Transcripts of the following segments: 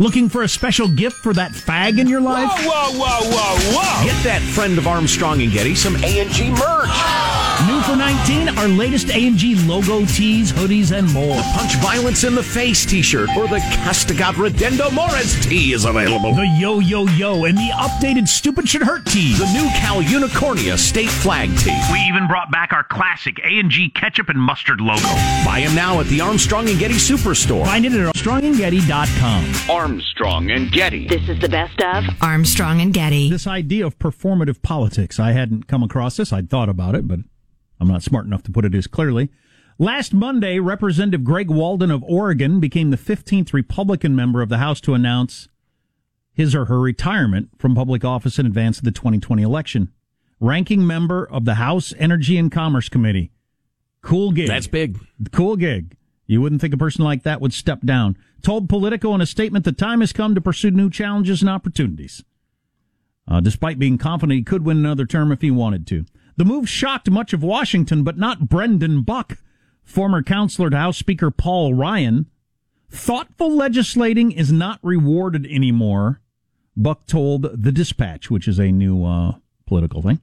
Looking for a special gift for that fag in your life? Whoa, whoa, whoa, whoa, whoa! Get that friend of Armstrong and Getty some A&G merch. New for 19, our latest A&G logo tees, hoodies, and more. Punch Violence in the Face t-shirt or the Castigat Ridendo Mores tee is available. The Yo Yo Yo and the updated Stupid Should Hurt tees. The new Cal Unicornia state flag tee. We even brought back our classic A&G ketchup and mustard logo. Buy them now at the Armstrong and Getty Superstore. Find it at armstrongandgetty.com. Armstrong and Getty. This is the best of Armstrong and Getty. This idea of performative politics, I hadn't come across this. I'd thought about it, but I'm not smart enough to put it as clearly. Last Monday, Representative Greg Walden of Oregon became the 15th Republican member of the House to announce his or her retirement from public office in advance of the 2020 election. Ranking member of the House Energy and Commerce Committee. Cool gig. That's big. Cool gig. You wouldn't think a person like that would step down. Told Politico in a statement the time has come to pursue new challenges and opportunities. Uh, despite being confident he could win another term if he wanted to. The move shocked much of Washington, but not Brendan Buck, former counselor to House Speaker Paul Ryan. Thoughtful legislating is not rewarded anymore, Buck told The Dispatch, which is a new uh, political thing.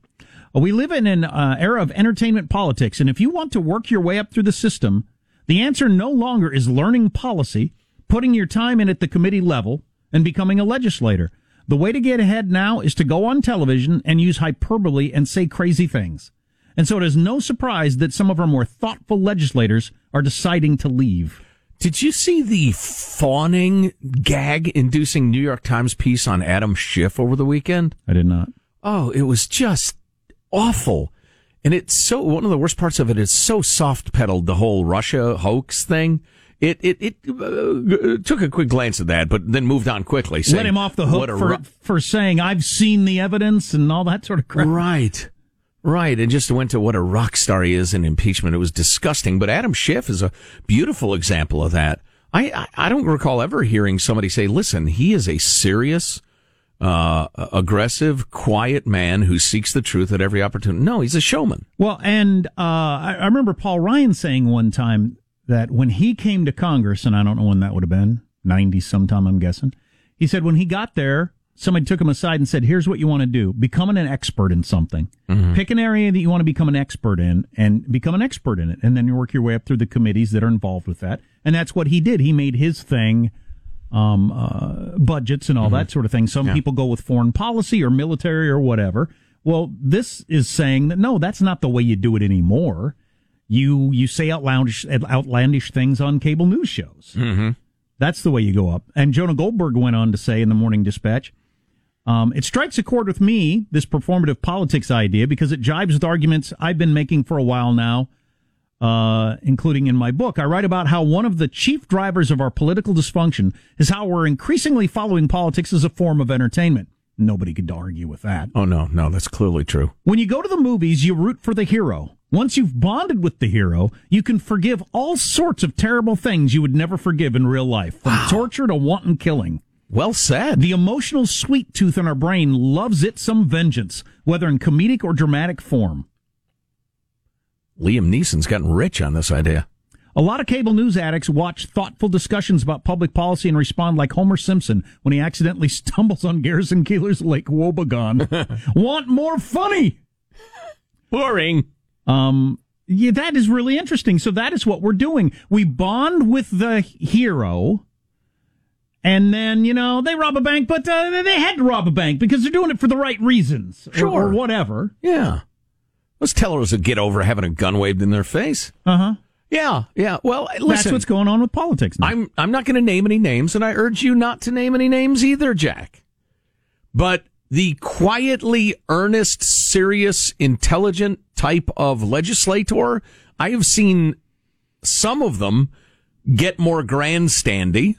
Uh, we live in an uh, era of entertainment politics, and if you want to work your way up through the system, the answer no longer is learning policy, putting your time in at the committee level, and becoming a legislator. The way to get ahead now is to go on television and use hyperbole and say crazy things. And so it is no surprise that some of our more thoughtful legislators are deciding to leave. Did you see the fawning, gag-inducing New York Times piece on Adam Schiff over the weekend? I did not. Oh, it was just awful. And it's so, one of the worst parts of it is so soft pedaled, the whole Russia hoax thing. It, it, it uh, took a quick glance at that, but then moved on quickly. Saying, Let him off the hook for, ru-" for saying, I've seen the evidence and all that sort of crap. Right. Right. And just went to what a rock star he is in impeachment. It was disgusting. But Adam Schiff is a beautiful example of that. I, I, I don't recall ever hearing somebody say, listen, he is a serious, uh, aggressive, quiet man who seeks the truth at every opportunity. No, he's a showman. Well, and uh, I, I remember Paul Ryan saying one time that when he came to Congress, and I don't know when that would have been, 90 sometime, I'm guessing, he said when he got there, somebody took him aside and said, here's what you want to do. Become an expert in something. Pick an area that you want to become an expert in and become an expert in it. And then you work your way up through the committees that are involved with that. And that's what he did. He made his thing um, uh, budgets and all that sort of thing. Some people go with foreign policy or military or whatever. Well, this is saying that no, that's not the way you do it anymore. You you say outlandish outlandish things on cable news shows. Mm-hmm. That's the way you go up. And Jonah Goldberg went on to say in the Morning Dispatch, um, it strikes a chord with me, this performative politics idea, because it jibes with arguments I've been making for a while now, uh, including in my book. I write about how one of the chief drivers of our political dysfunction is how we're increasingly following politics as a form of entertainment. Nobody could argue with that. Oh, no, no, that's clearly true. When you go to the movies, you root for the hero. Once you've bonded with the hero, you can forgive all sorts of terrible things you would never forgive in real life, from torture to wanton killing. Well said. The emotional sweet tooth in our brain loves it some vengeance, whether in comedic or dramatic form. Liam Neeson's gotten rich on this idea. A lot of cable news addicts watch thoughtful discussions about public policy and respond like Homer Simpson when he accidentally stumbles on Garrison Keillor's Lake Wobegon. Want more funny? Boring. Um, yeah, that is really interesting. So that is what we're doing. We bond with the hero. And then, you know, they rob a bank, but uh, they had to rob a bank because they're doing it for the right reasons. or- Sure. Or, whatever. Yeah. Those tellers would get over having a gun waved in their face. Uh huh. Yeah, yeah. Well, listen. That's what's going on with politics now. I'm I'm not going to name any names, and I urge you not to name any names either, Jack. But the quietly earnest, serious, intelligent type of legislator, I have seen some of them get more grandstandy.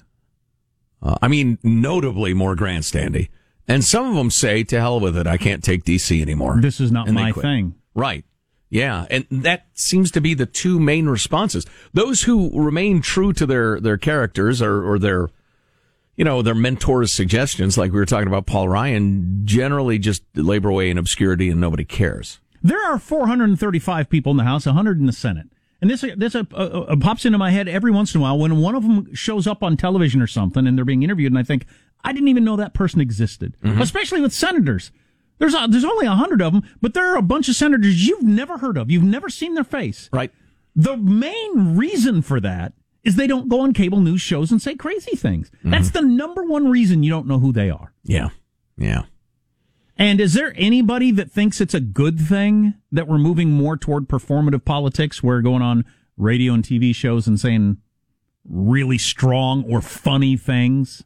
Uh, I mean, notably more grandstandy. And some of them say, "To hell with it! I can't take DC anymore." This is not And my thing. Right. Yeah, and that seems to be the two main responses. Those who remain true to their their characters or, or their you know, their mentors' suggestions, like we were talking about Paul Ryan, generally just labor away in obscurity and nobody cares. There are 435 people in the House, 100 in the Senate. And this this uh, uh, uh, pops into my head every once in a while when one of them shows up on television or something and they're being interviewed, and I think I didn't even know that person existed. Especially with senators, there's a, there's only a hundred of them, but there are a bunch of senators you've never heard of, you've never seen their face. Right. The main reason for that is they don't go on cable news shows and say crazy things. Mm-hmm. That's the number one reason you don't know who they are. Yeah. Yeah. And is there anybody that thinks it's a good thing that we're moving more toward performative politics? We're going on radio and TV shows and saying really strong or funny things.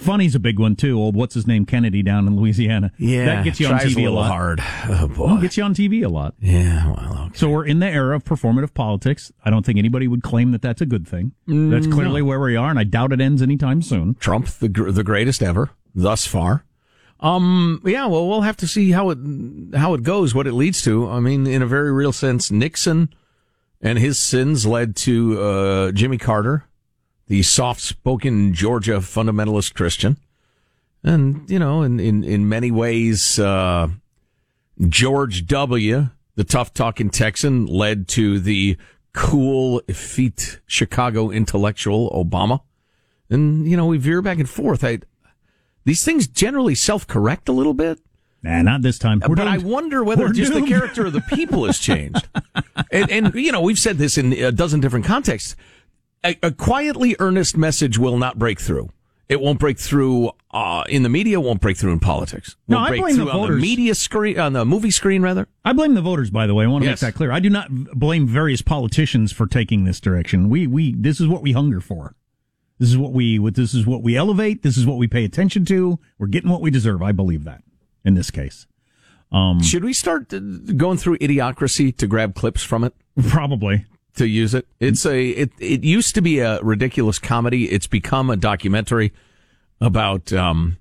Funny's a big one too. Old what's his name Kennedy down in Louisiana. Yeah, that gets you on TV a, lot. hard. Oh boy. Well, gets you on TV a lot. yeah. Well. Okay. So we're in the era of performative politics. I don't think anybody would claim that that's a good thing. That's clearly where we are, and I doubt it ends anytime soon. Trump, the gr- the greatest ever thus far. Um, yeah, well, we'll have to see how it how it goes, what it leads to. I mean, in a very real sense, Nixon and his sins led to uh, Jimmy Carter, the soft-spoken Georgia fundamentalist Christian, and you know, in in in many ways, uh, George W. The tough talking Texan led to the cool, effete Chicago intellectual Obama. And, you know, we veer back and forth. I, these things generally self correct a little bit. Nah, not this time. We're but I wonder whether We're just doomed. the character of the people has changed. and, and, you know, we've said this in a dozen different contexts. A, a quietly earnest message will not break through. It won't break through uh, in the media. Won't break through in politics. No, Won't I break blame through the on the voters. media screen, on the movie screen, rather. I blame the voters, by the way. I want to Yes. make that clear. I do not blame various politicians for taking this direction. We, we, this is what we hunger for. This is what we, what this is what we elevate. This is what we pay attention to. We're getting what we deserve. I believe that in this case. Should we start uh, going through idiocracy to grab clips from it? Probably. To use it. It's a it it used to be a ridiculous comedy. It's become a documentary about um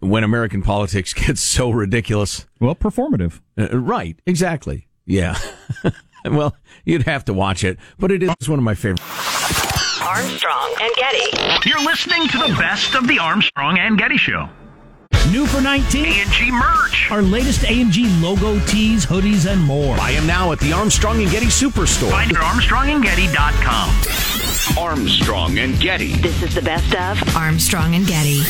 when American politics gets so ridiculous. Well, performative. Uh, right, exactly. Yeah. well, you'd have to watch it, but it is one of my favorite. Armstrong and Getty. You're listening to the best of the Armstrong and Getty Show. New for 19. A&G merch. Our latest A&G logo tees, hoodies, and more. I am now at the Armstrong and Getty Superstore. Find it at armstrongandgetty.com. Armstrong and Getty. This is the best of Armstrong and Getty.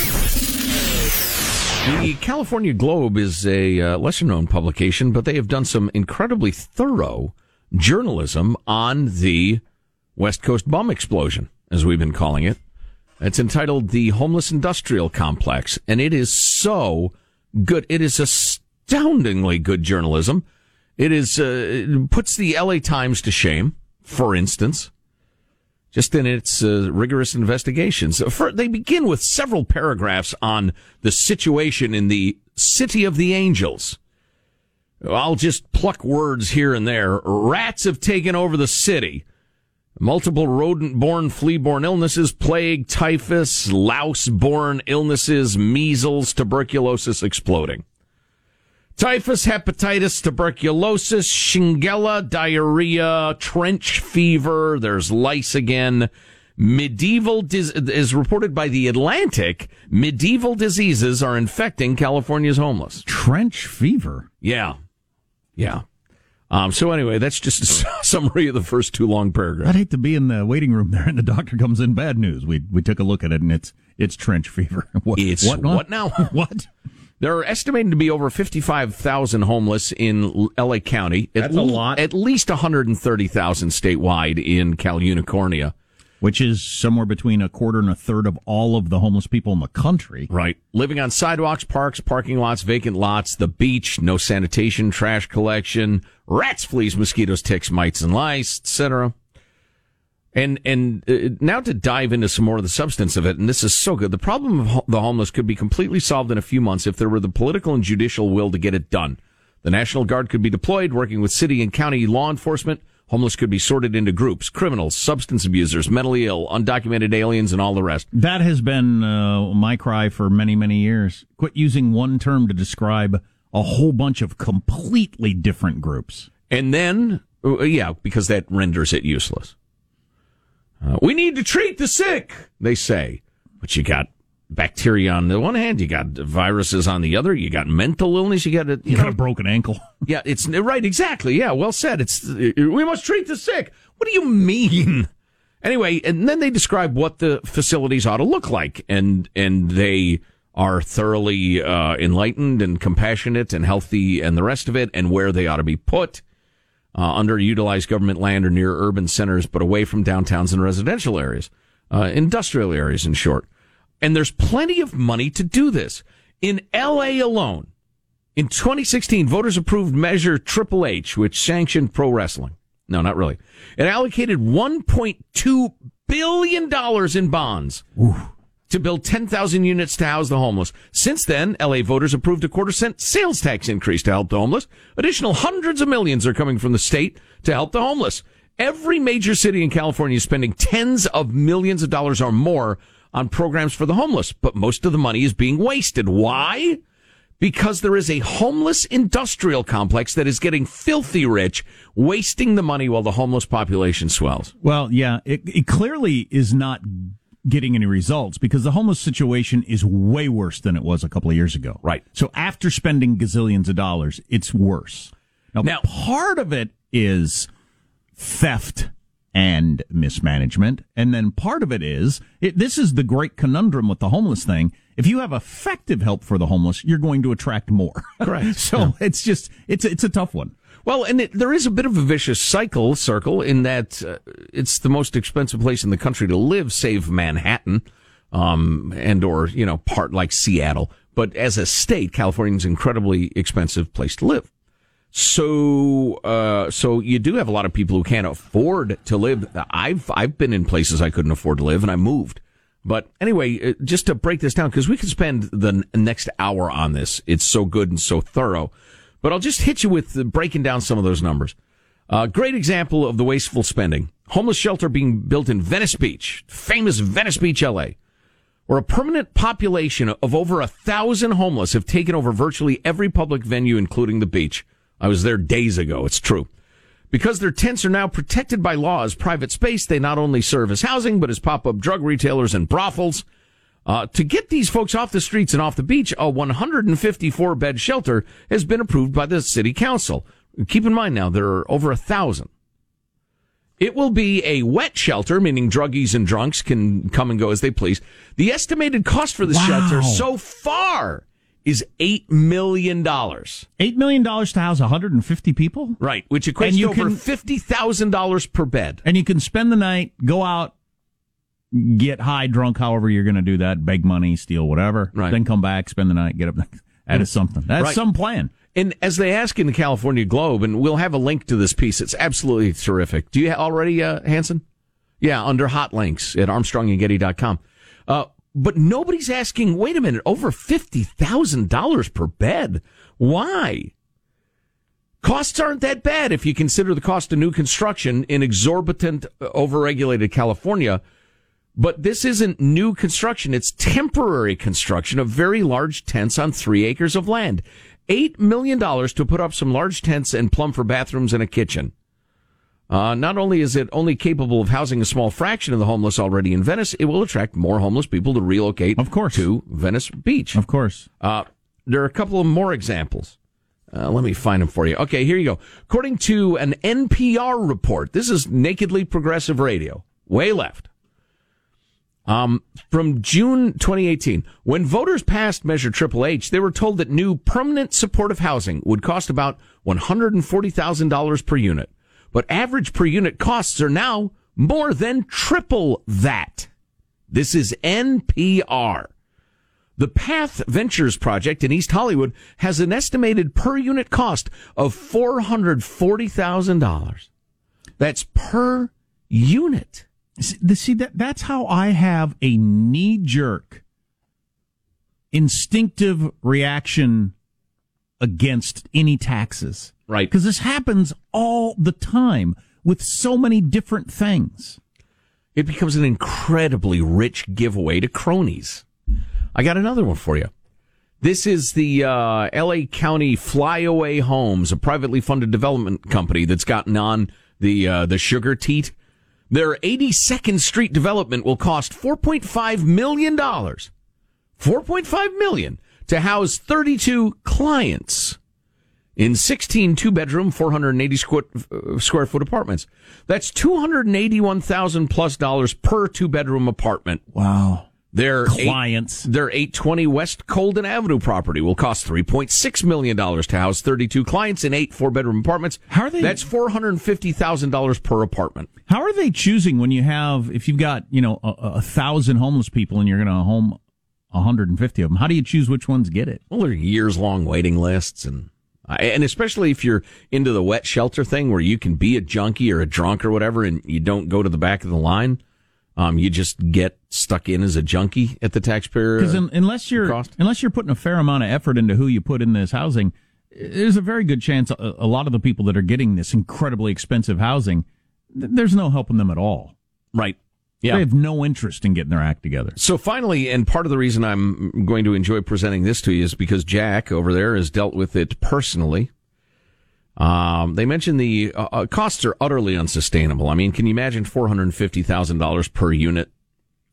The California Globe is a uh, lesser known publication, but they have done some incredibly thorough journalism on the West Coast bomb explosion, as we've been calling it. It's entitled The Homeless Industrial Complex, and it is so good. It is astoundingly good journalism. It is, uh, it puts the LA Times to shame, for instance just in its uh, rigorous investigations. For, they begin with several paragraphs on the situation in the City of the Angels. I'll just pluck words here and there. Rats have taken over the city. Multiple rodent-borne, flea-borne illnesses, plague, typhus, louse-borne illnesses, measles, tuberculosis exploding. Typhus, hepatitis, tuberculosis, shigella, diarrhea, trench fever. There's lice again. Medieval dis- is reported by the Atlantic. Medieval diseases are infecting California's homeless. Trench fever. Yeah, yeah. Um, so anyway, that's just a summary of the first two long paragraphs. I'd hate to be in the waiting room there and the doctor comes in. Bad news. We we took a look at it and it's it's trench fever. What, It's what now? what? There are estimated to be over 55,000 homeless in LA County. At That's a lot. At least 130,000 statewide in Cal Unicornia. Which is somewhere between a quarter and a third of all of the homeless people in the country. Right. Living on sidewalks, parks, parking lots, vacant lots, the beach, no sanitation, trash collection, rats, fleas, mosquitoes, ticks, mites, and lice, etc. And and uh, now to dive into some more of the substance of it, and this is so good. The problem of ho- the homeless could be completely solved in a few months if there were the political and judicial will to get it done. The National Guard could be deployed, working with city and county law enforcement. Homeless could be sorted into groups: criminals, substance abusers, mentally ill, undocumented aliens, and all the rest. That has been uh, my cry for many, many years. Quit using one term to describe a whole bunch of completely different groups. And then, uh, yeah, because that renders it useless. Uh, we need to treat the sick, they say. But you got bacteria on the one hand, you got viruses on the other, you got mental illness, you got a, You got a broken ankle. yeah, it's right, exactly. Yeah, well said. It's we must treat the sick. What do you mean? Anyway, and then they describe what the facilities ought to look like, and and they are thoroughly uh, enlightened and compassionate and healthy, and the rest of it, and where they ought to be put. Uh, underutilized government land or near urban centers, but away from downtowns and residential areas, uh, industrial areas, in short. And there's plenty of money to do this. In LA alone, in 2016, voters approved Measure Triple H, which sanctioned pro wrestling. No, not really. It allocated $1.2 billion in bonds to build 10,000 units to house the homeless. Since then, LA voters approved a quarter cent sales tax increase to help the homeless. Additional hundreds of millions are coming from the state to help the homeless. Every major city in California is spending tens of millions of dollars or more on programs for the homeless, but most of the money is being wasted. Why? Because there is a homeless industrial complex that is getting filthy rich, wasting the money while the homeless population swells. Well, yeah, it, it clearly is not getting any results because the homeless situation is way worse than it was a couple of years ago. Right. So after spending gazillions of dollars, it's worse. Now, Now- part of it is theft and mismanagement. And then part of it is it, this is the great conundrum with the homeless thing. If you have effective help for the homeless, you're going to attract more. Correct. so it's just, it's, it's a tough one. Well, and it, there is a bit of a vicious cycle circle in that uh, it's the most expensive place in the country to live, save Manhattan, um, and or you know part like Seattle. But as a state, California's an incredibly expensive place to live. So, uh, so you do have a lot of people who can't afford to live. I've I've been in places I couldn't afford to live, and I moved. But anyway, uh, just to break this down, because we could spend the next hour on this. It's so good and so thorough. But I'll just hit you with breaking down some of those numbers. Uh, great example of the wasteful spending. Homeless shelter being built in Venice Beach, famous Venice Beach, LA, where a permanent population of over a thousand homeless have taken over virtually every public venue, including the beach. I was there days ago. It's true. Because their tents are now protected by law as private space, they not only serve as housing, but as pop-up drug retailers and brothels. Uh, to get these folks off the streets and off the beach, a 154 bed shelter has been approved by the city council. Keep in mind now, there are over a thousand. It will be a wet shelter, meaning druggies and drunks can come and go as they please. The estimated cost for the Wow. shelter so far is $8 million. $8 million to house 150 people? Right, which equates And you to over $50,000 per bed. and you can spend the night, go out, get high, drunk, however you're going to do that, beg money, steal whatever, Right. then come back, spend the night, get up. That is something. That's Right. some plan. And as they ask in the California Globe, and we'll have a link to this piece, it's absolutely terrific. Do you already, uh, Hanson? Yeah, under hot links at armstrongandgetty.com. Uh, but nobody's asking, wait a minute, over $50,000 per bed. Why? Costs aren't that bad if you consider the cost of new construction in exorbitant, uh, overregulated California. But this isn't new construction. It's temporary construction of very large tents on three acres of land. Eight million dollars to put up some large tents and plumb for bathrooms and a kitchen. Uh, not only is it only capable of housing a small fraction of the homeless already in Venice, it will attract more homeless people to relocate, Of course. to Venice Beach. Of course. Uh, there are a couple of more examples. Uh, let me find them for you. Okay, here you go. According to an NPR report, this is nakedly progressive radio, way left. Um, from June 2018, when voters passed Measure Triple H, they were told that new permanent supportive housing would cost about $140,000 per unit. But average per unit costs are now more than triple that. This is NPR. The Path Ventures project in East Hollywood has an estimated per unit cost of $440,000. That's per unit. See, that that's how I have a knee jerk, instinctive reaction against any taxes. Right. Because this happens all the time with so many different things. It becomes an incredibly rich giveaway to cronies. I got another one for you. This is the uh, L.A. County Flyaway Homes, a privately funded development company that's gotten on the uh, the sugar teat. Their 82nd Street development will cost 4.5 million dollars, 4.5 million to house 32 clients in 16 two bedroom, 480 square, uh, square foot apartments. That's 281,000 plus dollars per two bedroom apartment. Wow. Their Clients. Eight, their 820 West Colden Avenue property will cost $3.6 million to house 32 clients in eight four bedroom apartments. How are they- That's $450,000 per apartment. How are they choosing when you have, if you've got, you know, a, a thousand homeless people and you're going to home 150 of them? How do you choose which ones get it? Well, there are years long waiting lists and and especially if you're into the wet shelter thing where you can be a junkie or a drunk or whatever and you don't go to the back of the line. Um, you just get stuck in as a junkie at the taxpayer. Because uh, unless you're cost? unless you're putting a fair amount of effort into who you put in this housing, there's a very good chance a, a lot of the people that are getting this incredibly expensive housing, th- there's no helping them at all. right. Yeah. They have no interest in getting their act together. So finally, and part of the reason I'm going to enjoy presenting this to you is because Jack over there has dealt with it personally. Um, they mentioned the uh, uh, costs are utterly unsustainable. I mean, can you imagine four hundred fifty thousand dollars per unit?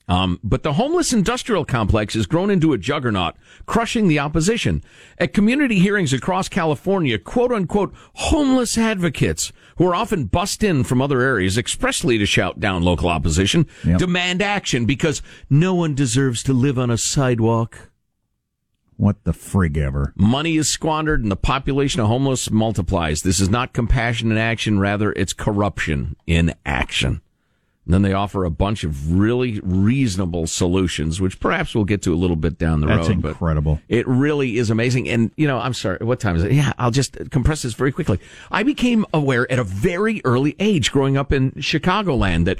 Um, but the homeless industrial complex has grown into a juggernaut, crushing the opposition. At community hearings across California, quote unquote, homeless advocates who are often bussed in from other areas expressly to shout down local opposition, Yep. demand action because no one deserves to live on a sidewalk. What the frig ever? Money is squandered and the population of homeless multiplies. This is not compassion in action, rather, it's corruption in action. And then they offer a bunch of really reasonable solutions, which perhaps we'll get to a little bit down the That's road. but incredible. It really is amazing. And, you know, I'm sorry, what time is it? Yeah, I'll just compress this very quickly. I became aware at a very early age growing up in Chicagoland that,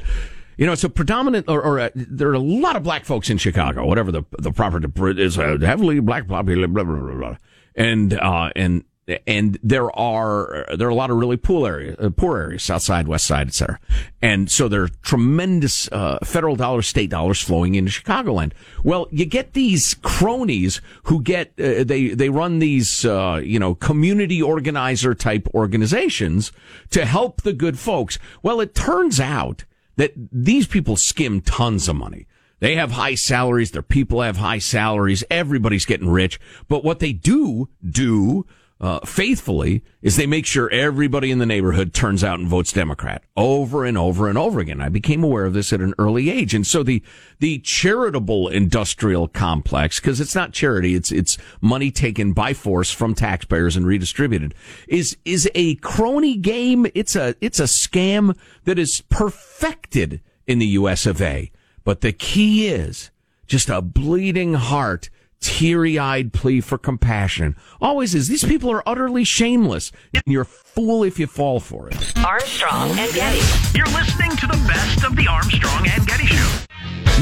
you know, it's a predominant, or, or uh there are a lot of black folks in Chicago, whatever the, the proper is a heavily black population, blah, blah, blah, blah. And, uh, and, and there are there are a lot of really poor areas, uh, poor areas, South Side, West Side, etc. And so there are tremendous uh, federal dollars, state dollars flowing into Chicagoland. Well, you get these cronies who get uh, they they run these uh, you know community organizer type organizations to help the good folks. Well, it turns out that these people skim tons of money. They have high salaries. Their people have high salaries. Everybody's getting rich. But what they do do uh, faithfully is they make sure everybody in the neighborhood turns out and votes Democrat over and over and over again. I became aware of this at an early age, and so the the charitable industrial complex, because it's not charity, it's it's money taken by force from taxpayers and redistributed, is is a crony game. It's a it's a scam that is perfected in the U.S. of A. But the key is just a bleeding heart, teary eyed plea for compassion. Always is. These people are utterly shameless. And you're a fool if you fall for it. Armstrong and Getty. You're listening to the best of the Armstrong and Getty Show.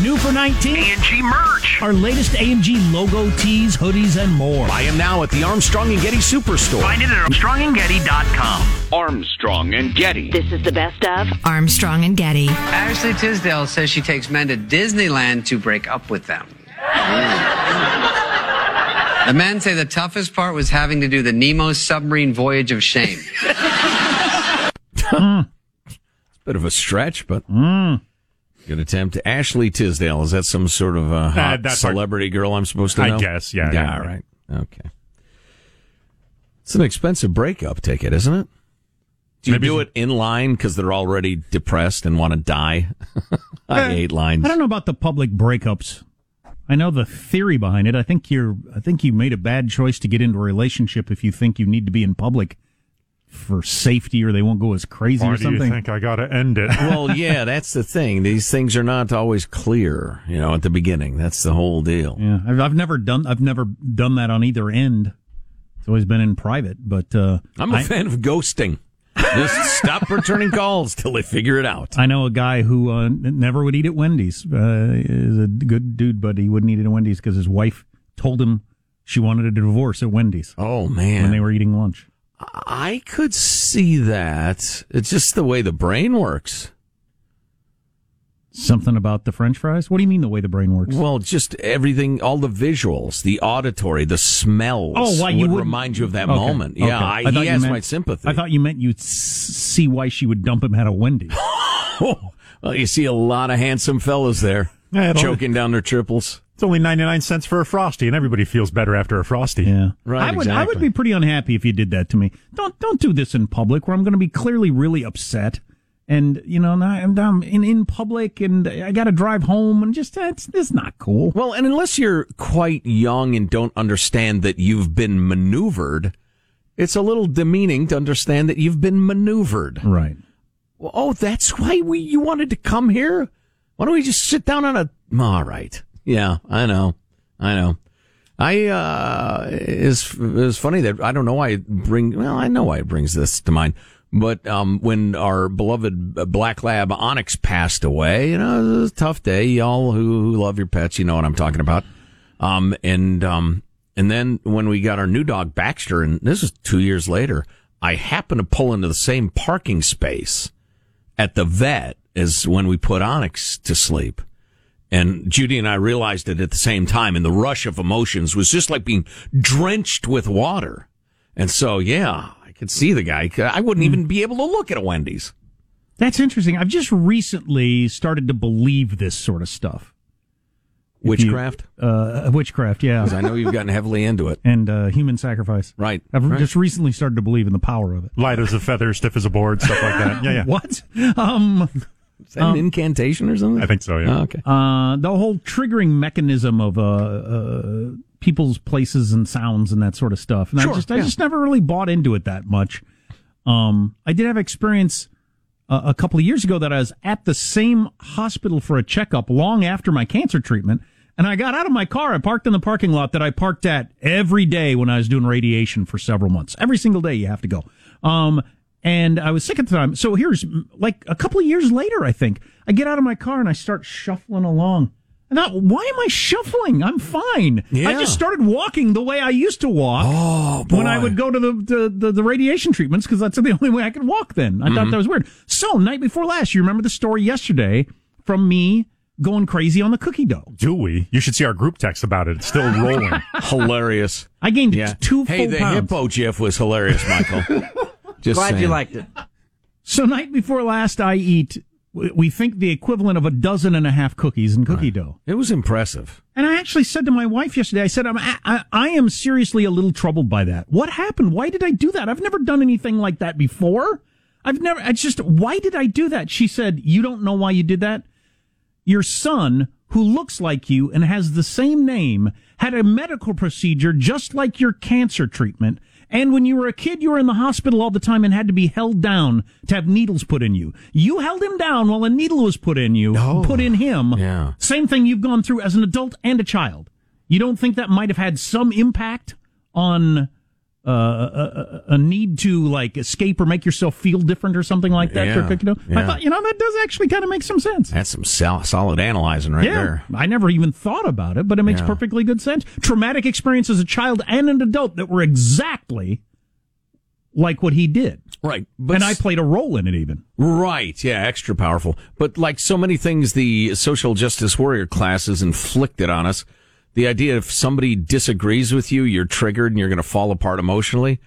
New for 19, A&G merch. our latest A&G logo tees, hoodies, and more. I am now at the Armstrong and Getty Superstore. Find it at ArmstrongandGetty.com. Armstrong and Getty. This is the best of Armstrong and Getty. Ashley Tisdale says she takes men to Disneyland to break up with them. The men say the toughest part was having to do the Nemo submarine voyage of shame. Hmm. It's a bit of a stretch, but hmm. good attempt. Ashley Tisdale. Is that some sort of a hot that's our- celebrity girl I'm supposed to I guess, yeah, Yeah, yeah. all right. Okay. It's an expensive breakup ticket, isn't it? Do you Maybe do it in line because they're already depressed and want to die? I eh, hate lines. I don't know about the public breakups. I know the theory behind it. I think you're. I think you made a bad choice to get into a relationship if you think you need to be in public for safety, or they won't go as crazy Why or do you think I got to end it? well, yeah, that's the thing. These things are not always clear, you know, at the beginning. That's the whole deal. Yeah, I've, I've never done. I've never done that on either end. It's always been in private, but uh, I'm a I- fan of ghosting. Just stop returning calls till they figure it out. I know a guy who uh, never would eat at Wendy's. Uh, is a good dude, but he wouldn't eat at Wendy's because his wife told him she wanted a divorce at Wendy's Oh man, when they were eating lunch. I could see that. It's just the way the brain works. Something about the French fries. What do you mean the way the brain works? Well, just everything, all the visuals, the auditory, the smells. Oh, why you would wouldn't- remind you of that Okay, moment? okay. Yeah, I, thought he has meant- my sympathy. I thought you meant you'd s- see why she would dump him at a Wendy's. Oh, well, you see a lot of handsome fellas there Yeah, it all- choking down their triples. It's only 99 cents for a Frosty, and everybody feels better after a Frosty. Yeah, Right, I would. I would be pretty unhappy if you did that to me. Don't don't do this in public, where I'm going to be clearly really upset. And you know, now I'm down in in public, and I got to drive home, and just it's that's not cool. Well, and unless you're quite young and don't understand that you've been maneuvered, it's a little demeaning to understand that you've been maneuvered. Right. Well, oh, that's why we you wanted to come here. Why don't we just sit down on a? All right. Yeah, I know. I know. I uh is is funny that I don't know why it bring. Well, I know why it brings this to mind. But um, when our beloved black lab Onyx passed away, you know, it was a tough day. Y'all who, who love your pets, you know what I'm talking about. Um, and um, and then when we got our new dog Baxter, and this is two years later, I happened to pull into the same parking space at the vet as when we put Onyx to sleep. And Judy and I realized it at the same time, and the rush of emotions was just like being drenched with water. And so, yeah, could see the guy. I wouldn't even be able to look at a Wendy's. That's interesting. I've just recently started to believe this sort of stuff. If you- Witchcraft? uh, witchcraft, yeah, 'Cause I know you've gotten heavily into it. and uh, human sacrifice. Right. I've right. just recently started to believe in the power of it. Light as a feather, stiff as a board, stuff like that. Yeah, yeah. What? Um, Is that an incantation or something? I think so, yeah. Oh, okay. uh, the whole triggering mechanism of uh, uh, people's places and sounds and that sort of stuff. And Sure, I just, I yeah. just never really bought into it that much. Um, I did have experience uh, a couple of years ago that I was at the same hospital for a checkup long after my cancer treatment. And I got out of my car. I parked in the parking lot that I parked at every day when I was doing radiation for several months. Every single day you have to go. Um, and I was sick at the time. So here's like a couple of years later, I think I get out of my car and I start shuffling along. And I, why am I shuffling? I'm fine. I just started walking the way I used to walk Oh, when I would go to the the, the, the radiation treatments because that's the only way I could walk then. I Mm-hmm. thought that was weird. So, night before last, you remember the story yesterday from me going crazy on the cookie dough. Do we? You should see our group text about it. It's still rolling. hilarious. I gained Yeah. two hey, full the pounds. hippo gif was hilarious, Michael. Just Glad you liked it. So, night before last, I eat, we think the equivalent of a dozen and a half cookies in cookie dough. It was impressive. And I actually said to my wife yesterday, I said, I'm, I, I am seriously a little troubled by that. What happened? Why did I do that? I've never done anything like that before. I've never, I just, why did I do that? She said, you don't know why you did that? Your son, who looks like you and has the same name, had a medical procedure just like your cancer treatment. And when you were a kid, you were in the hospital all the time and had to be held down to have needles put in you. You held him down while a needle was put in you, put in him. Yeah. Same thing you've gone through as an adult and a child. You don't think that might have had some impact on uh, a, a, need to like escape or make yourself feel different or something like that Yeah. dough? I Yeah. thought, you know, that does actually kind of make some sense. That's some sol- solid analyzing right yeah, there. I never even thought about it, but it makes Yeah. perfectly good sense. Traumatic experience as a child and an adult that were exactly like what he did, Right. But and I played a role in it. Even Right, yeah, extra powerful. But like so many things the social justice warrior class has inflicted on us, the idea if somebody disagrees with you, you're triggered and you're going to fall apart emotionally.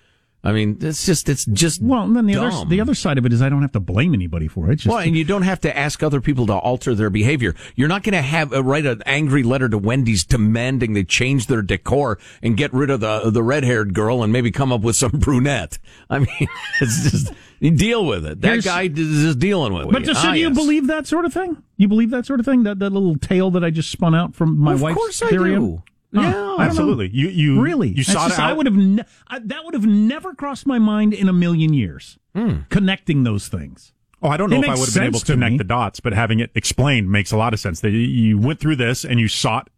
I mean, it's just, it's just well, and then the other the other side of it is I don't have to blame anybody for it. Just Well, and you don't have to ask other people to alter their behavior. You're not going to have uh, write an angry letter to Wendy's demanding they change their decor and get rid of the the red haired girl and maybe come up with some brunette. I mean, it's just you deal with it. That Here's- guy is just dealing with it. But Ah, do you yes. believe that sort of thing? You believe that sort of thing? That that little tale that I just spun out from my Of wife's course I do. Huh. Yeah, I don't know. Absolutely. You you Really? you just- out. I would have ne- I, that would have never crossed my mind in a million years. Hmm. Connecting those things. Oh, I don't know It if I would have been able to to connect me. the dots, but having it explained makes a lot of sense. That you went through this and you sought,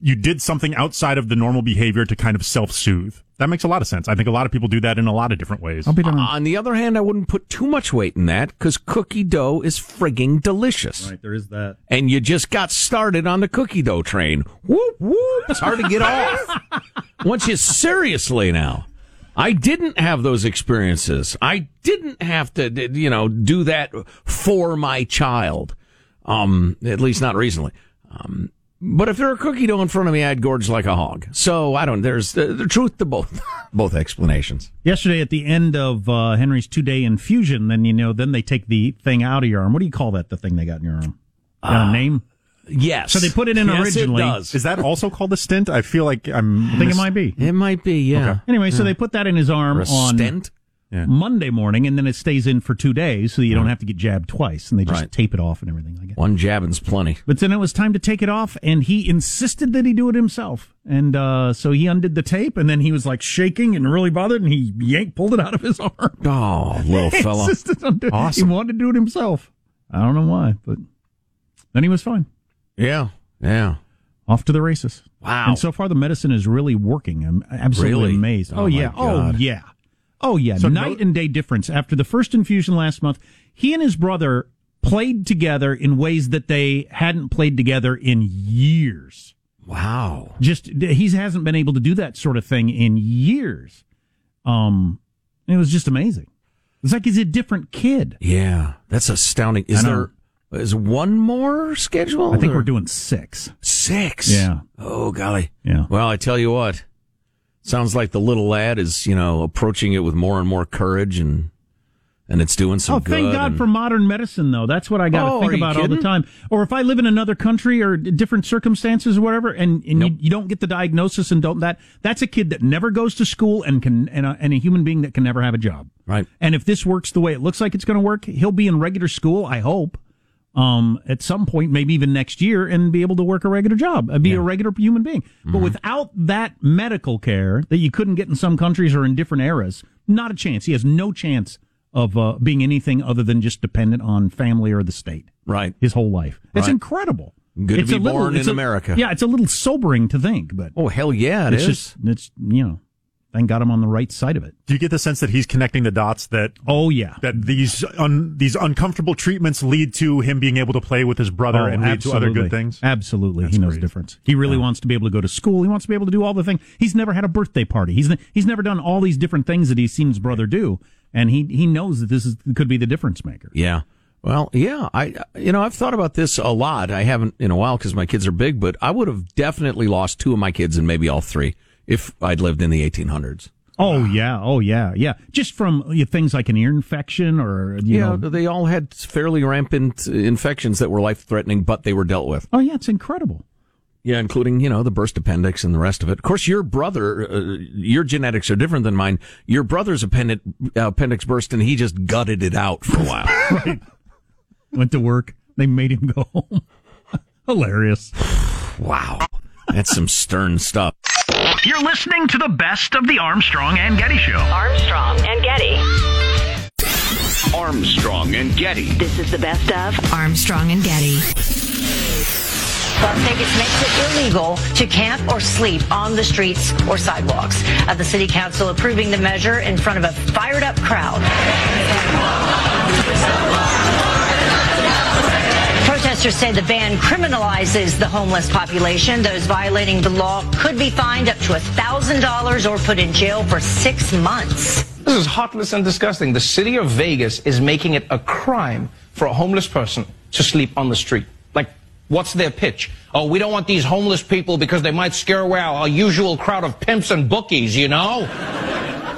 you did something outside of the normal behavior to kind of self-soothe. That makes a lot of sense. I think a lot of people do that in a lot of different ways. I'll be done. On the other hand, I wouldn't put too much weight in that because cookie dough is frigging delicious. Right, there is that. And you just got started on the cookie dough train. Whoop, whoop. It's hard to get off. Once you seriously now. I didn't have those experiences. I didn't have to, you know, do that for my child. Um, at least not recently. Um, but if there were a cookie dough in front of me, I'd gorge like a hog. So I don't, there's the, the truth to both, both explanations. Yesterday at the end of uh, Henry's two day infusion, then you know, then they take the thing out of your arm. What do you call that? The thing they got in your arm? Got a name? Yes. So they put it in yes, originally. It does. Is that also called a stint? I feel like I'm. I think it might be. It might be. Yeah. Anyway, so they put that in his arm Or a on stent. Monday morning, and then it stays in for two days, so you don't have to get jabbed twice, and they just Right. tape it off and everything like that. One jabbing's plenty. But then it was time to take it off, and he insisted that he do it himself. And uh, so he undid the tape, and then he was like shaking and really bothered, and he yanked, pulled it out of his arm. Oh, little He fella. insisted on doing Awesome. He wanted to do it himself. I don't know why, but then he was fine. Yeah. Yeah. Off to the races. Wow. And so far, the medicine is really working. I'm absolutely Really? amazed. Oh, Oh, yeah. my Oh, yeah. Oh, yeah. So Night no- and day difference. After the first infusion last month, he and his brother played together in ways that they hadn't played together in years. Wow. Just, he hasn't been able to do that sort of thing in years. Um, it was just amazing. It's like he's a different kid. Yeah. That's astounding. Is there is one more scheduled? I think or- we're doing six. six. Yeah. Oh golly. Yeah. Well, I tell you what. Sounds like the little lad is, you know, approaching it with more and more courage and and it's doing some Oh, thank God and- for modern medicine, though. That's what I got to Oh, think about all the time. Or if I live in another country or different circumstances or whatever, and, and you, you don't get the diagnosis and don't that, that's a kid that never goes to school and can, and a, and a human being that can never have a job. Right. And if this works the way it looks like it's going to work, he'll be in regular school, I hope, um, at some point, maybe even next year, and be able to work a regular job, uh, be a regular human being. Mm-hmm. But without that medical care that you couldn't get in some countries or in different eras, not a chance. He has no chance of uh, being anything other than just dependent on family or the state Right. his whole life. It's Right. incredible. Good to it's be a little- born it's in a- America. Yeah, it's a little sobering to think, but Oh hell yeah, it it's is. just it's you know, thank got I'm on the right side of it. Do you get the sense that he's connecting the dots that Oh yeah. that these un, these uncomfortable treatments lead to him being able to play with his brother Oh, and lead to other good things? Absolutely, That's he knows great. difference. He really wants to be able to go to school. He wants to be able to do all the things. He's never had a birthday party. He's he's never done all these different things that he's seen his brother do, and he he knows that this is could be the difference maker. Yeah. Well, yeah, I you know I've thought about this a lot. I haven't in a while because my kids are big, but I would have definitely lost two of my kids and maybe all three if I'd lived in the 1800s. Oh yeah, oh yeah, yeah. Just from you know, things like an ear infection or you yeah, know. they all had fairly rampant uh, infections that were life threatening, but they were dealt with. Oh yeah, it's incredible. Yeah, including you know the burst appendix and the rest of it. Of course, your brother, uh, your genetics are different than mine. Your brother's appendix, uh, appendix burst, and he just gutted it out for a while. Right. Went to work. They made him go home. Hilarious. wow, that's some stern stuff. You're listening to the best of the Armstrong and Getty Show. Armstrong and Getty. Armstrong and Getty. This is the best of Armstrong and Getty. Las Vegas makes it illegal to camp or sleep on the streets or sidewalks. Uh, the city council approving the measure in front of a fired up crowd. Protesters say the ban criminalizes the homeless population. Those violating the law could be fined up to $1,000 or put in jail for six months. This is heartless and disgusting. The city of Vegas is making it a crime for a homeless person to sleep on the street. Like, what's their pitch? Oh, we don't want these homeless people because they might scare away our usual crowd of pimps and bookies, you know?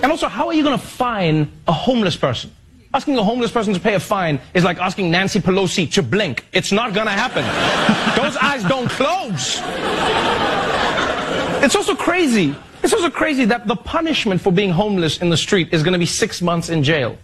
And also, how are you going to fine a homeless person? Asking a homeless person to pay a fine is like asking Nancy Pelosi to blink. It's not going to happen. Those eyes don't close. It's also crazy. It's also crazy that the punishment for being homeless in the street is going to be six months in jail.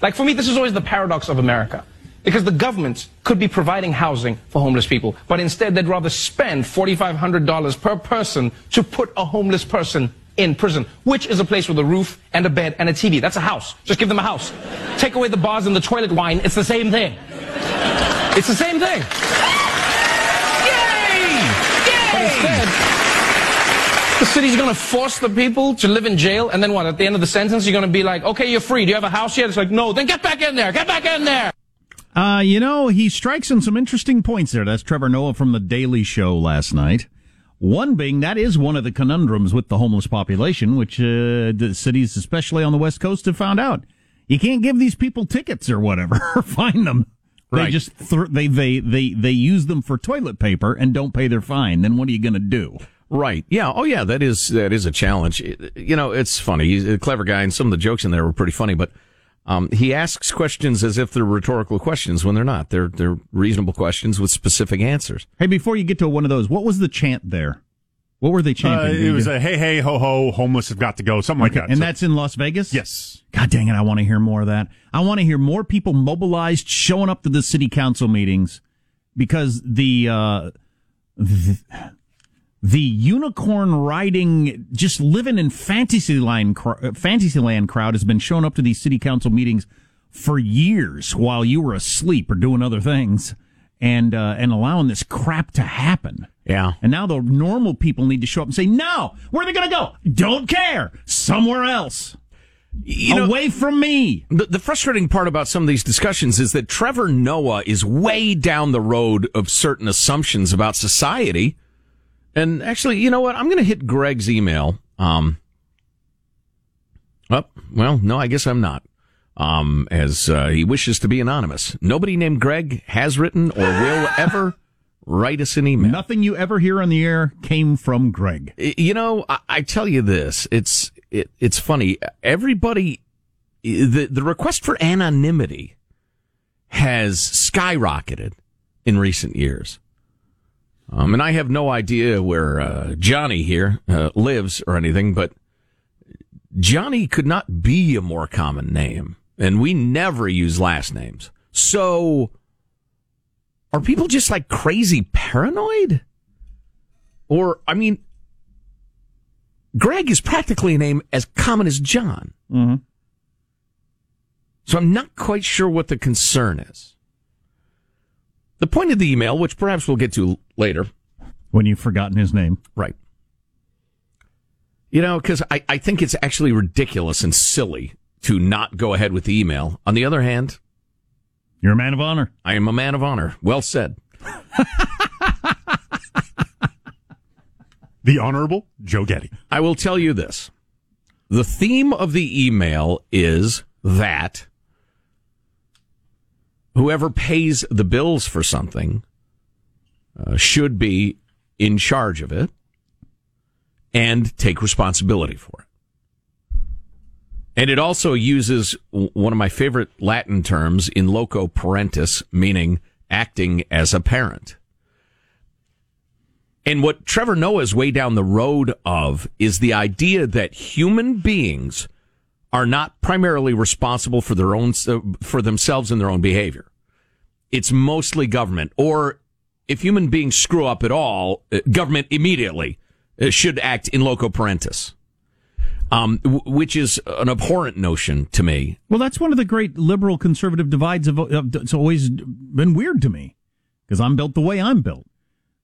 Like for me, this is always the paradox of America. Because the government could be providing housing for homeless people, but instead they'd rather spend $4,500 per person to put a homeless person in prison, which is a place with a roof and a bed and a TV. That's a house. Just give them a house. Take away the bars and the toilet wine, it's the same thing. It's the same thing. Yay! But instead, the city's going to force the people to live in jail, and then what? At the end of the sentence, you're going to be like, okay, you're free. Do you have a house yet? It's like, no. Then get back in there. Get back in there. Uh, you know, he strikes on some interesting points there. That's Trevor Noah from The Daily Show last night. One being that is one of the conundrums with the homeless population, which uh, the cities, especially on the West Coast, have found out. You can't give these people tickets or whatever, or fine them. They just th- they they they they use them for toilet paper and don't pay their fine. Then what are you going to do? Right. Yeah. Oh, yeah. That is that is a challenge. You know, it's funny. He's a clever guy, and some of the jokes in there were pretty funny. But Um, he asks questions as if they're rhetorical questions when they're not. They're they're reasonable questions with specific answers. Hey, before you get to one of those, what was the chant there? What were they Uh, chanting? it was a hey, hey, ho, ho, homeless have got to go, something like Okay, that. and So- that's in Las Vegas? yes. God dang it, I want to hear more of that. I want to hear more people mobilized showing up to the city council meetings because the uh the, the unicorn riding just living in fantasyland cr- fantasyland crowd has been showing up to these city council meetings for years while you were asleep or doing other things and uh and allowing this crap to happen. Yeah. And now the normal people need to show up and say, "No, where are they going to go? Don't care. Somewhere else." You know, away from me. The, the frustrating part about some of these discussions is that Trevor Noah is way down the road of certain assumptions about society. And actually, you know what? I'm going to hit Greg's email. Um, oh, well, no, I guess I'm not. Um, as uh, he wishes to be anonymous. Nobody named Greg has written or will ever write us an email. Nothing you ever hear on the air came from Greg. You know, I, I tell you this, it's it, it's funny. Everybody, the the request for anonymity has skyrocketed in recent years. Um, and I have no idea where uh, Johnny here uh, lives or anything, but Johnny could not be a more common name, and we never use last names. So, are people just like crazy paranoid? Or, I mean, Greg is practically a name as common as John. Mm-hmm. So I'm not quite sure what the concern is. The point of the email, which perhaps we'll get to later. When you've forgotten his name. Right. You know, because I, I think it's actually ridiculous and silly to not go ahead with the email. On the other hand, You're a man of honor. I am a man of honor. Well said. The Honorable Joe Getty. I will tell you this. The theme of the email is that whoever pays the bills for something uh, should be in charge of it and take responsibility for it. And it also uses one of my favorite Latin terms in loco parentis, meaning acting as a parent. And what Trevor Noah is way down the road of is the idea that human beings are not primarily responsible for their own for themselves and their own behavior. It's mostly government, or if human beings screw up at all, uh, government immediately uh, should act in loco parentis, um, which is an abhorrent notion to me. Well, that's one of the great liberal conservative divides of, of it's always been weird to me because I'm built the way I'm built.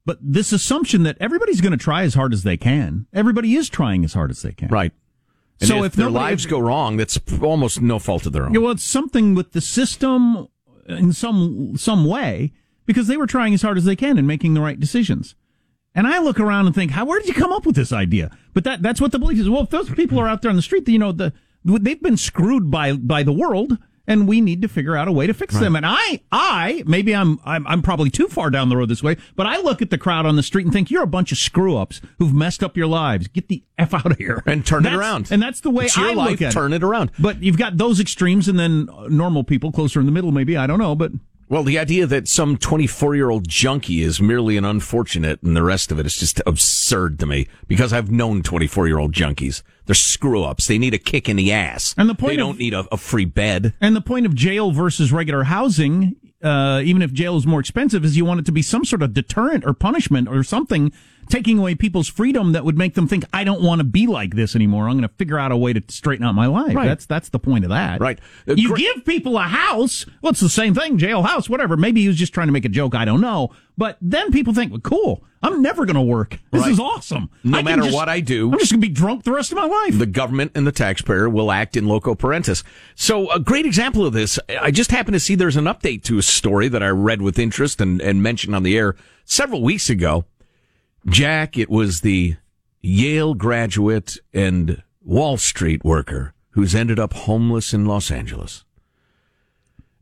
But this assumption that everybody's going to try as hard as they can, everybody is trying as hard as they can. Right. And So if, if their nobody- lives go wrong, that's almost no fault of their own. Yeah, well, it's something with the system in some some way because they were trying as hard as they can and making the right decisions. And I look around and think, how where did you come up with this idea? But that that's what the belief is. Well, if those people are out there on the street, you know, the they've been screwed by by the world, and we need to figure out a way to fix them. And I I maybe I'm, I'm I'm probably too far down the road this way, but I look at the crowd on the street and think you're a bunch of screw ups who've messed up your lives. Get the f out of here And turn it around. And that's the way I life, look at turn it around. But you've got those extremes, and then normal people closer in the middle. Maybe I don't know, but Well, the idea that some 24 year old junkie is merely an unfortunate and the rest of it is just absurd to me because I've known 24 year old junkies. They're screw ups. They need a kick in the ass. And the point they of- don't need a, a free bed. And the point of jail versus regular housing, uh, even if jail is more expensive, is you want it to be some sort of deterrent or punishment or something, taking away people's freedom that would make them think, I don't want to be like this anymore. I'm going to figure out a way to straighten out my life. Right. That's that's the point of that. Right. Uh, you gr- give people a house. Well, it's the same thing, jail house, whatever. Maybe he was just trying to make a joke. I don't know. But then people think, well, cool. I'm never going to work. This Right. is awesome. No matter just- what I do. I'm just going to be drunk the rest of my life. The government and the taxpayer will act in loco parentis. So a great example of this, I just happened to see there's an update to a story that I read with interest and, and mentioned on the air several weeks ago. Jack, it was the Yale graduate and Wall Street worker who's ended up homeless in Los Angeles.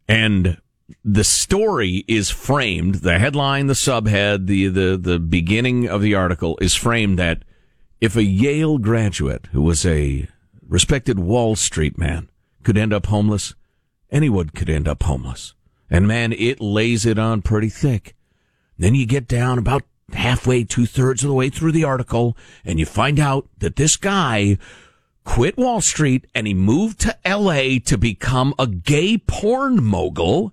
And the story is framed, the headline, the subhead, the, the, the beginning of the article is framed that if a Yale graduate who was a respected Wall Street man could end up homeless, anyone could end up homeless. And man, it lays it on pretty thick. Then you get down about halfway, two thirds of the way through the article, and you find out that this guy quit Wall Street and he moved to LA to become a gay porn mogul,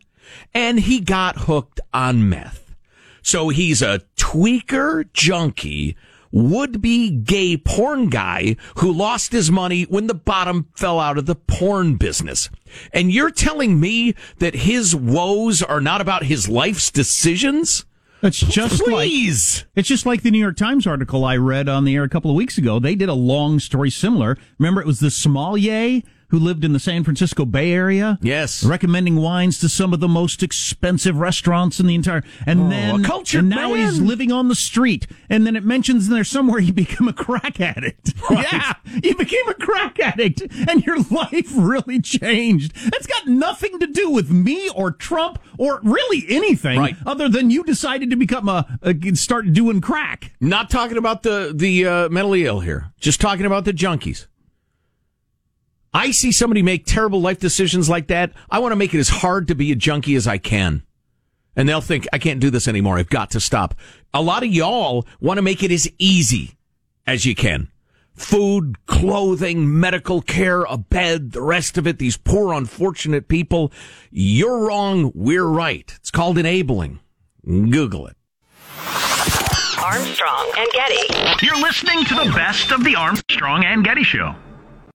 and he got hooked on meth. So he's a tweaker junkie, would be gay porn guy who lost his money when the bottom fell out of the porn business. And you're telling me that his woes are not about his life's decisions? It's just Please. like it's just like the New York Times article I read on the air a couple of weeks ago. They did a long story similar. Remember, it was the sommelier who lived in the San Francisco Bay Area. Yes. recommending wines to some of the most expensive restaurants in the entire. And Oh, then a cultured and now he's living on the street. And then it mentions in there somewhere he became a crack addict. Yeah, you became a crack addict, and your life really changed. That's got nothing to do with me or Trump or really anything Right. other than you decided to become a, a start doing crack. Not talking about the the uh, mentally ill here. Just talking about the junkies. I see somebody make terrible life decisions like that. I want to make it as hard to be a junkie as I can. And they'll think, I can't do this anymore. I've got to stop. A lot of y'all want to make it as easy as you can. Food, clothing, medical care, a bed, the rest of it, these poor, unfortunate people. You're wrong. We're right. It's called enabling. Google it. Armstrong and Getty. You're listening to the best of the Armstrong and Getty Show.